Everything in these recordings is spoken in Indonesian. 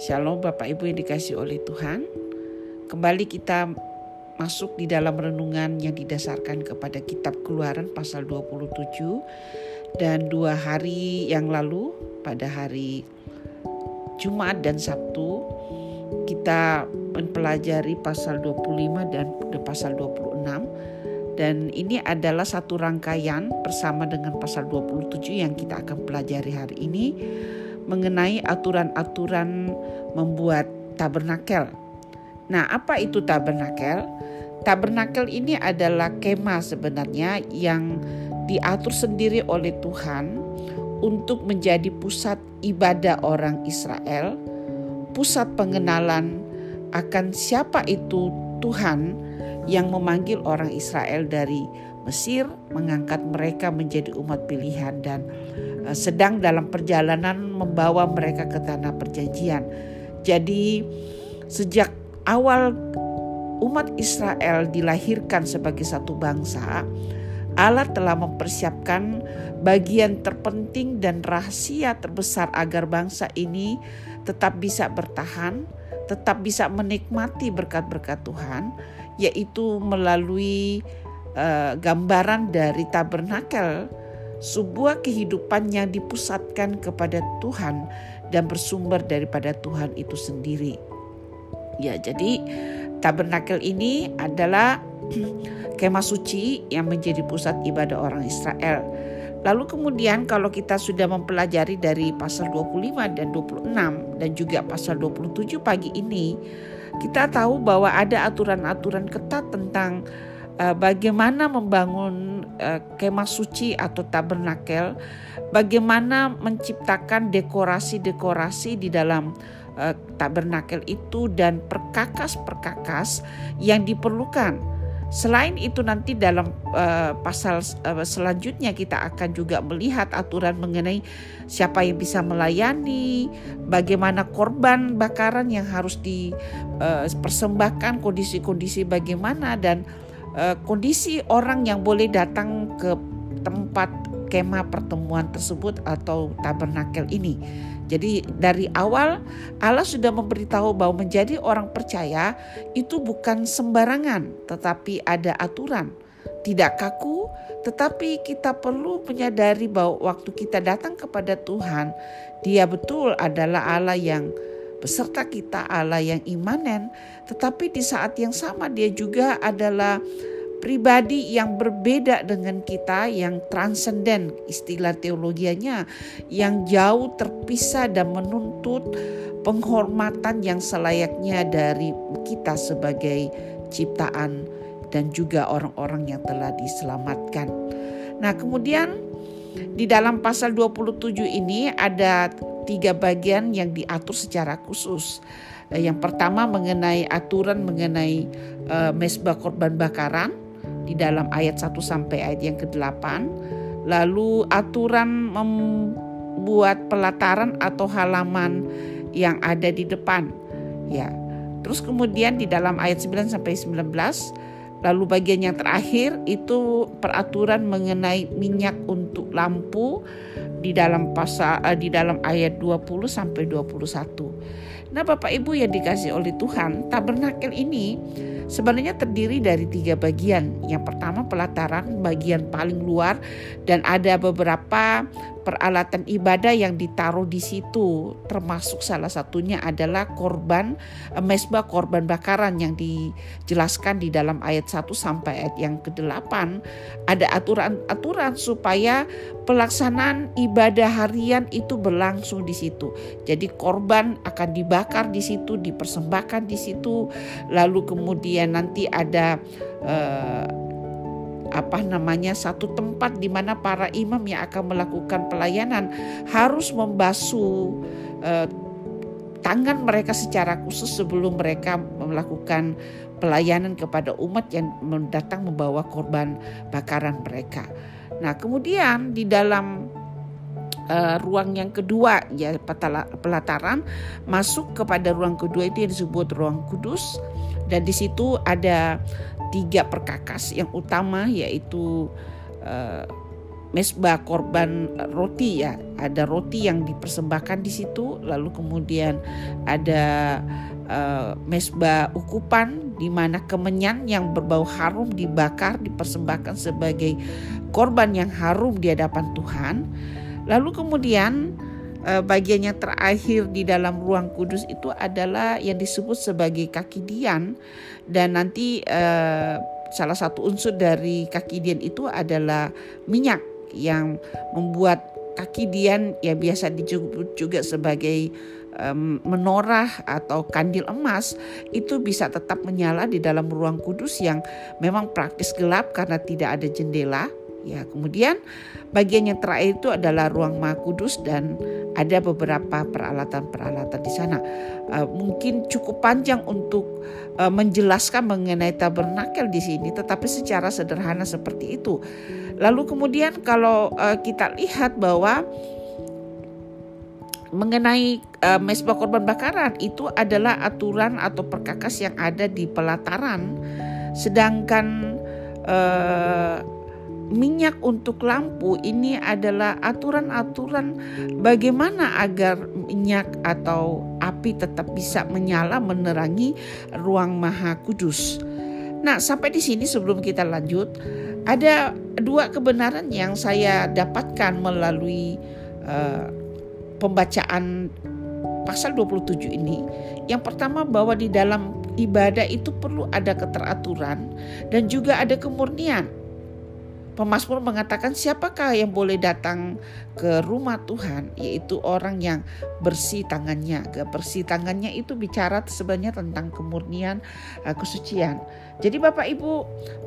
Shalom Bapak Ibu yang dikasih oleh Tuhan. Kembali kita masuk di dalam renungan yang didasarkan kepada kitab keluaran pasal 27 dan dua hari yang lalu pada hari Jumat dan Sabtu kita mempelajari pasal 25 dan pasal 26 dan ini adalah satu rangkaian bersama dengan pasal 27 yang kita akan pelajari hari ini mengenai aturan-aturan membuat tabernakel. Nah, apa itu tabernakel? Tabernakel ini adalah kemah sebenarnya yang diatur sendiri oleh Tuhan untuk menjadi pusat ibadah orang Israel, pusat pengenalan akan siapa itu Tuhan yang memanggil orang Israel dari Mesir, mengangkat mereka menjadi umat pilihan dan Eh, sedang dalam perjalanan membawa mereka ke tanah perjanjian. Jadi sejak awal umat Israel dilahirkan sebagai satu bangsa, Allah telah mempersiapkan bagian terpenting dan rahasia terbesar agar bangsa ini tetap bisa bertahan, tetap bisa menikmati berkat-berkat Tuhan, yaitu melalui uh, gambaran dari tabernakel sebuah kehidupan yang dipusatkan kepada Tuhan dan bersumber daripada Tuhan itu sendiri. Ya, jadi tabernakel ini adalah kemah suci yang menjadi pusat ibadah orang Israel. Lalu kemudian kalau kita sudah mempelajari dari pasal 25 dan 26 dan juga pasal 27 pagi ini, kita tahu bahwa ada aturan-aturan ketat tentang bagaimana membangun uh, kemah suci atau tabernakel, bagaimana menciptakan dekorasi-dekorasi di dalam uh, tabernakel itu dan perkakas-perkakas yang diperlukan. Selain itu nanti dalam pasal selanjutnya kita akan juga melihat aturan mengenai siapa yang bisa melayani, bagaimana korban bakaran yang harus dipersembahkan, kondisi-kondisi bagaimana dan uh, kondisi orang yang boleh datang ke tempat kemah pertemuan tersebut atau tabernakel ini. Jadi dari awal Allah sudah memberitahu bahwa menjadi orang percaya itu bukan sembarangan, tetapi ada aturan. Tidak kaku, tetapi kita perlu menyadari bahwa waktu kita datang kepada Tuhan, Dia betul adalah Allah yang beserta kita Allah yang imanen, tetapi di saat yang sama dia juga adalah pribadi yang berbeda dengan kita yang transenden istilah teologianya yang jauh terpisah dan menuntut penghormatan yang selayaknya dari kita sebagai ciptaan dan juga orang-orang yang telah diselamatkan. Nah, kemudian di dalam pasal 27 ini ada tiga bagian yang diatur secara khusus. Eh, yang pertama mengenai aturan mengenai uh, mesbah korban bakaran di dalam ayat 1 sampai ayat yang ke-8. Lalu aturan membuat pelataran atau halaman yang ada di depan. Ya. Terus kemudian di dalam ayat 9 sampai 19 Lalu bagian yang terakhir itu peraturan mengenai minyak untuk lampu di dalam pasal uh, di dalam ayat 20 sampai 21. Nah, Bapak Ibu yang dikasih oleh Tuhan, tabernakel ini sebenarnya terdiri dari tiga bagian. Yang pertama pelataran bagian paling luar dan ada beberapa peralatan ibadah yang ditaruh di situ. Termasuk salah satunya adalah korban eh, mesbah korban bakaran yang dijelaskan di dalam ayat 1 sampai ayat yang ke-8 ada aturan-aturan supaya pelaksanaan ibadah harian itu berlangsung di situ. Jadi korban akan dibakar di situ, dipersembahkan di situ. Lalu kemudian nanti ada uh, apa namanya satu tempat di mana para imam yang akan melakukan pelayanan harus membasuh eh, tangan mereka secara khusus sebelum mereka melakukan pelayanan kepada umat yang mendatang membawa korban bakaran mereka. Nah, kemudian di dalam uh, ruang yang kedua ya pelataran masuk kepada ruang kedua itu yang disebut ruang kudus dan di situ ada tiga perkakas yang utama yaitu uh, mesbah korban roti ya. Ada roti yang dipersembahkan di situ, lalu kemudian ada uh, mesbah ukupan di mana kemenyan yang berbau harum dibakar dipersembahkan sebagai korban yang harum di hadapan Tuhan. Lalu kemudian bagian yang terakhir di dalam ruang kudus itu adalah yang disebut sebagai kaki dian. Dan nanti uh, salah satu unsur dari kaki dian itu adalah minyak yang membuat kaki dian ya biasa disebut juga sebagai um, menorah atau kandil emas itu bisa tetap menyala di dalam ruang kudus yang memang praktis gelap karena tidak ada jendela. Ya, kemudian bagian yang terakhir itu adalah ruang maha kudus dan ada beberapa peralatan-peralatan di sana. Uh, mungkin cukup panjang untuk uh, menjelaskan mengenai tabernakel di sini, tetapi secara sederhana seperti itu. Lalu kemudian kalau uh, kita lihat bahwa mengenai uh, mesbah korban bakaran itu adalah aturan atau perkakas yang ada di pelataran, sedangkan minyak untuk lampu ini adalah aturan-aturan bagaimana agar minyak atau api tetap bisa menyala menerangi ruang maha kudus. Nah, sampai di sini sebelum kita lanjut, ada dua kebenaran yang saya dapatkan melalui uh, pembacaan pasal 27 ini. Yang pertama bahwa di dalam ibadah itu perlu ada keteraturan dan juga ada kemurnian. Pemasmur mengatakan siapakah yang boleh datang ke rumah Tuhan yaitu orang yang bersih tangannya. Bersih tangannya itu bicara sebenarnya tentang kemurnian uh, kesucian. Jadi Bapak Ibu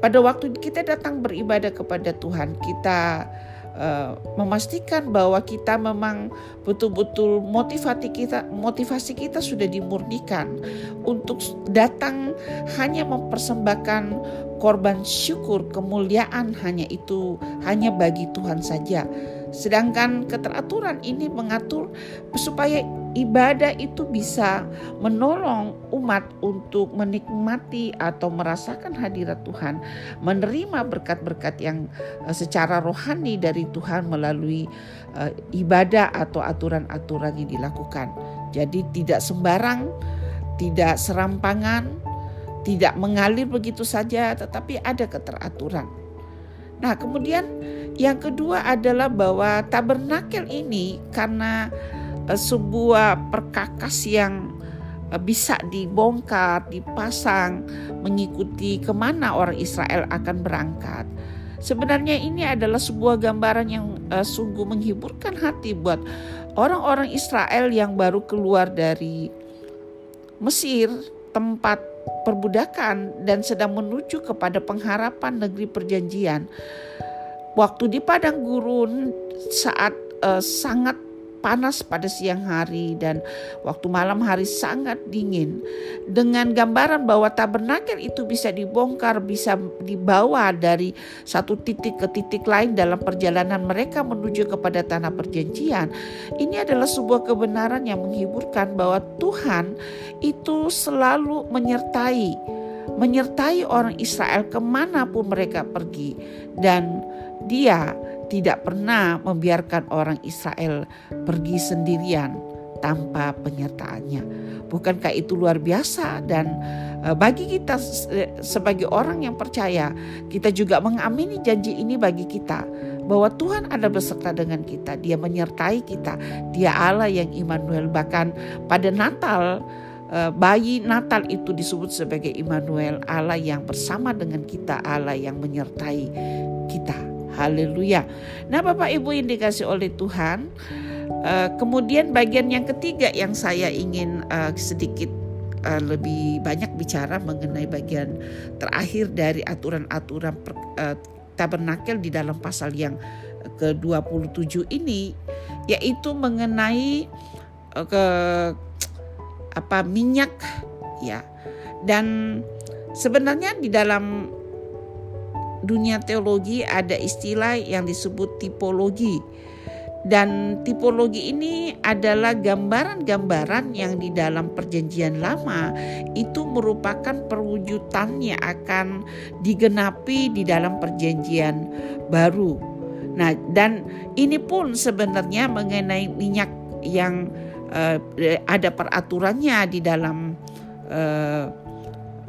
pada waktu kita datang beribadah kepada Tuhan kita Uh, memastikan bahwa kita memang betul-betul motivasi kita motivasi kita sudah dimurnikan untuk datang hanya mempersembahkan korban syukur kemuliaan hanya itu hanya bagi Tuhan saja. Sedangkan keteraturan ini mengatur supaya ibadah itu bisa menolong umat untuk menikmati atau merasakan hadirat Tuhan, menerima berkat-berkat yang eh, secara rohani dari Tuhan melalui uh, ibadah atau aturan-aturan yang dilakukan. Jadi tidak sembarang, tidak serampangan, tidak mengalir begitu saja, tetapi ada keteraturan. Nah, kemudian yang kedua adalah bahwa tabernakel ini karena sebuah perkakas yang uh, bisa dibongkar, dipasang, mengikuti ke mana orang Israel akan berangkat. Sebenarnya ini adalah sebuah gambaran yang uh, sungguh menghiburkan hati buat orang-orang Israel yang baru keluar dari Mesir, tempat perbudakan dan sedang menuju kepada pengharapan negeri perjanjian. Waktu di padang gurun saat uh, sangat panas pada siang hari dan waktu malam hari sangat dingin. Dengan gambaran bahwa tabernakel itu bisa dibongkar, bisa dibawa dari satu titik ke titik lain dalam perjalanan mereka menuju kepada tanah perjanjian. Ini adalah sebuah kebenaran yang menghiburkan bahwa Tuhan itu selalu menyertai menyertai orang Israel ke mana pun mereka pergi dan dia tidak pernah membiarkan orang Israel pergi sendirian tanpa penyertaannya. Bukankah itu luar biasa dan e, bagi kita sebagai orang yang percaya, kita juga mengamini janji ini bagi kita bahwa Tuhan ada beserta dengan kita, Dia menyertai kita, Dia Allah yang Immanuel. Bahkan pada Natal e, bayi Natal itu disebut sebagai Immanuel, Allah yang bersama dengan kita, Allah yang menyertai kita. Haleluya. Nah, Bapak Ibu yang dikasih oleh Tuhan, uh, kemudian bagian yang ketiga yang saya ingin uh, sedikit uh, lebih banyak bicara mengenai bagian terakhir dari aturan-aturan tabernakel di dalam pasal yang ke-27 ini yaitu mengenai ke apa minyak ya. Dan sebenarnya di dalam dunia teologi ada istilah yang disebut tipologi. Dan tipologi ini adalah gambaran-gambaran yang di dalam perjanjian lama itu merupakan perwujudan yang akan digenapi di dalam perjanjian baru. Nah, dan ini pun sebenarnya mengenai minyak yang uh, ada peraturannya di dalam uh,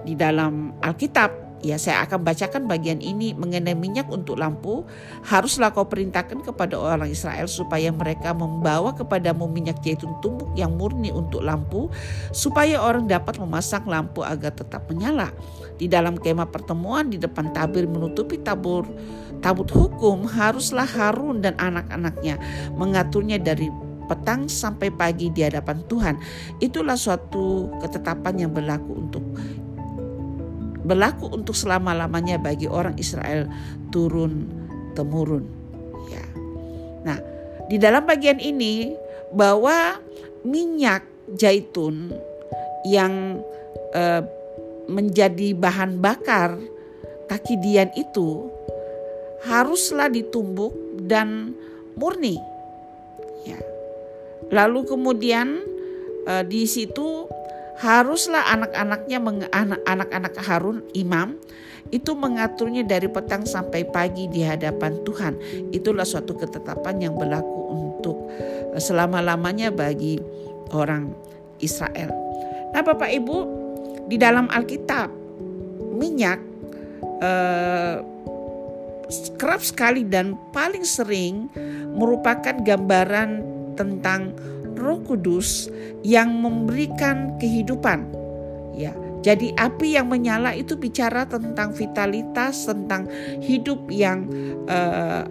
di dalam Alkitab Ya, saya akan bacakan bagian ini mengenai minyak untuk lampu. Haruslah kau perintahkan kepada orang Israel supaya mereka membawa kepadamu minyak zaitun tumbuk yang murni untuk lampu, supaya orang dapat memasang lampu agar tetap menyala. Di dalam kemah pertemuan di depan tabir menutupi tabur tabut hukum, haruslah Harun dan anak-anaknya mengaturnya dari petang sampai pagi di hadapan Tuhan. Itulah suatu ketetapan yang berlaku untuk berlaku untuk selama-lamanya bagi orang Israel turun temurun. Ya. Nah, di dalam bagian ini bahwa minyak zaitun yang eh, menjadi bahan bakar kaki dian itu haruslah ditumbuk dan murni. Ya. Lalu kemudian eh, di situ haruslah anak-anaknya anak-anak Harun imam itu mengaturnya dari petang sampai pagi di hadapan Tuhan. Itulah suatu ketetapan yang berlaku untuk eh, selama-lamanya bagi orang Israel. Nah, Bapak Ibu, di dalam Alkitab minyak eh, kerap sekali dan paling sering merupakan gambaran tentang Roh Kudus yang memberikan kehidupan. Ya, jadi api yang menyala itu bicara tentang vitalitas, tentang hidup yang uh,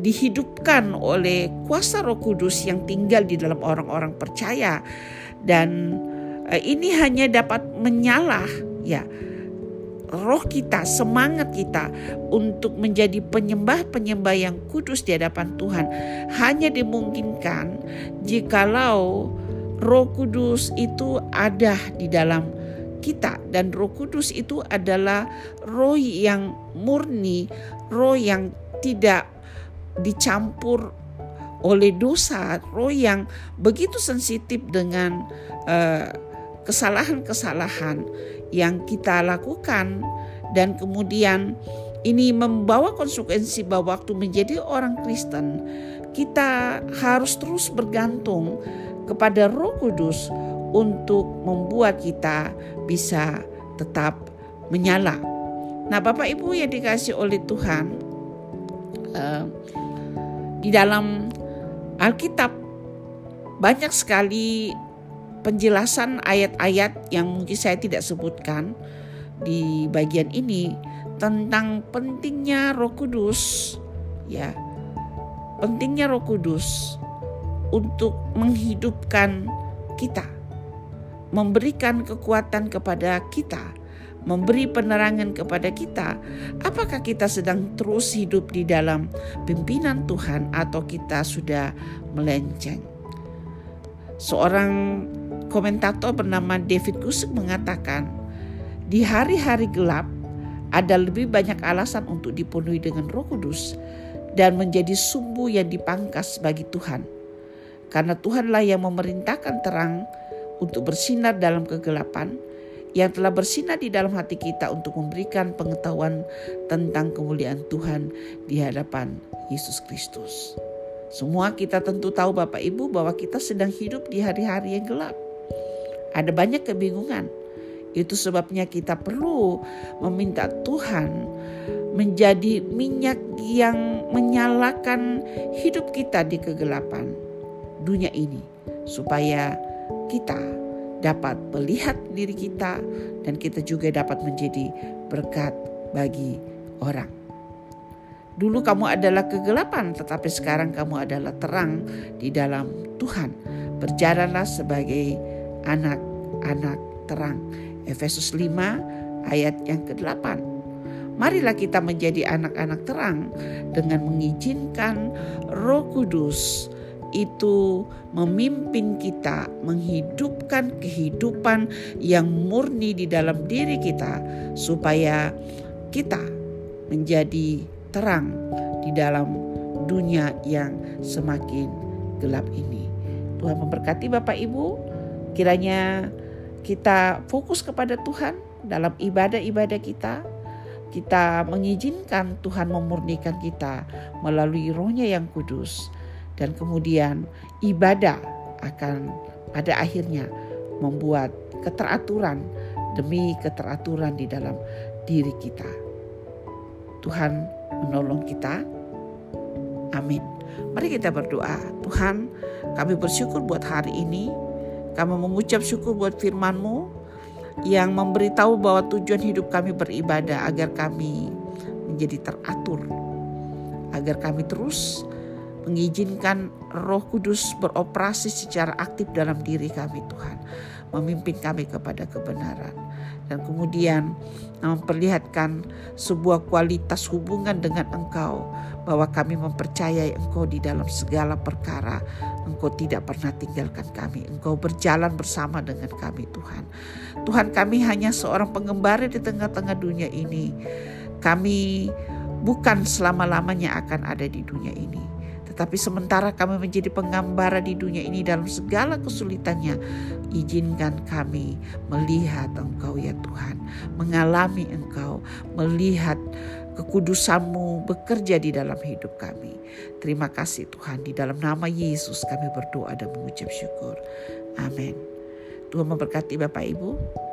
dihidupkan oleh kuasa Roh Kudus yang tinggal di dalam orang-orang percaya dan uh, ini hanya dapat menyala ya roh kita, semangat kita untuk menjadi penyembah-penyembah yang kudus di hadapan Tuhan. Hanya dimungkinkan jikalau Roh Kudus itu ada di dalam kita. Dan Roh Kudus itu adalah roh yang murni, roh yang tidak dicampur oleh dosa, roh yang begitu sensitif dengan uh, kesalahan-kesalahan yang kita lakukan dan kemudian ini membawa konsekuensi bahwa waktu menjadi orang Kristen kita harus terus bergantung kepada Roh Kudus untuk membuat kita bisa tetap menyala. Nah, Bapak Ibu yang dikasih oleh Tuhan, uh, di dalam Alkitab banyak sekali penjelasan ayat-ayat yang mungkin saya tidak sebutkan di bagian ini tentang pentingnya Roh Kudus ya. Pentingnya Roh Kudus untuk menghidupkan kita, memberikan kekuatan kepada kita, memberi penerangan kepada kita, apakah kita sedang terus hidup di dalam pimpinan Tuhan atau kita sudah melenceng. Seorang komentator bernama David Kusuk mengatakan, di hari-hari gelap ada lebih banyak alasan untuk dipenuhi dengan Roh Kudus dan menjadi sumbu yang dipangkas bagi Tuhan. Karena Tuhanlah yang memerintahkan terang untuk bersinar dalam kegelapan, yang telah bersinar di dalam hati kita untuk memberikan pengetahuan tentang kemuliaan Tuhan di hadapan Yesus Kristus. Semua kita tentu tahu Bapak Ibu bahwa kita sedang hidup di hari-hari yang gelap. Ada banyak kebingungan. Itu sebabnya kita perlu meminta Tuhan menjadi minyak yang menyalakan hidup kita di kegelapan dunia ini, supaya kita dapat melihat diri kita dan kita juga dapat menjadi berkat bagi orang. Dulu kamu adalah kegelapan, tetapi sekarang kamu adalah terang di dalam Tuhan. Berjalanlah sebagai anak-anak terang. Efesus 5 ayat yang ke-8. Marilah kita menjadi anak-anak terang dengan mengizinkan Roh Kudus itu memimpin kita menghidupkan kehidupan yang murni di dalam diri kita supaya kita menjadi terang di dalam dunia yang semakin gelap ini. Tuhan memberkati Bapak Ibu. Kiranya kita fokus kepada Tuhan dalam ibadah-ibadah kita, kita mengizinkan Tuhan memurnikan kita melalui rohnya yang kudus. Dan kemudian ibadah akan pada akhirnya membuat keteraturan demi keteraturan di dalam diri kita. Tuhan menolong kita. Amin. Mari kita berdoa. Tuhan, kami bersyukur buat hari ini. Kami mengucap syukur buat firman-Mu yang memberitahu bahwa tujuan hidup kami beribadah agar kami menjadi teratur. Agar kami terus mengizinkan Roh Kudus beroperasi secara aktif dalam diri kami, Tuhan, memimpin kami kepada kebenaran, dan kemudian memperlihatkan sebuah kualitas hubungan dengan Engkau, bahwa kami mempercayai Engkau di dalam segala perkara. Engkau tidak pernah tinggalkan kami, Engkau berjalan bersama dengan kami, Tuhan. Tuhan, kami hanya seorang pengembara di tengah-tengah dunia ini. Kami bukan selama-lamanya akan ada di dunia ini tetapi sementara kami menjadi penggambara di dunia ini dalam segala kesulitannya, izinkan kami melihat Engkau ya Tuhan, mengalami Engkau, melihat kekudusanmu bekerja di dalam hidup kami. Terima kasih Tuhan, di dalam nama Yesus kami berdoa dan mengucap syukur. Amin. Tuhan memberkati Bapak Ibu.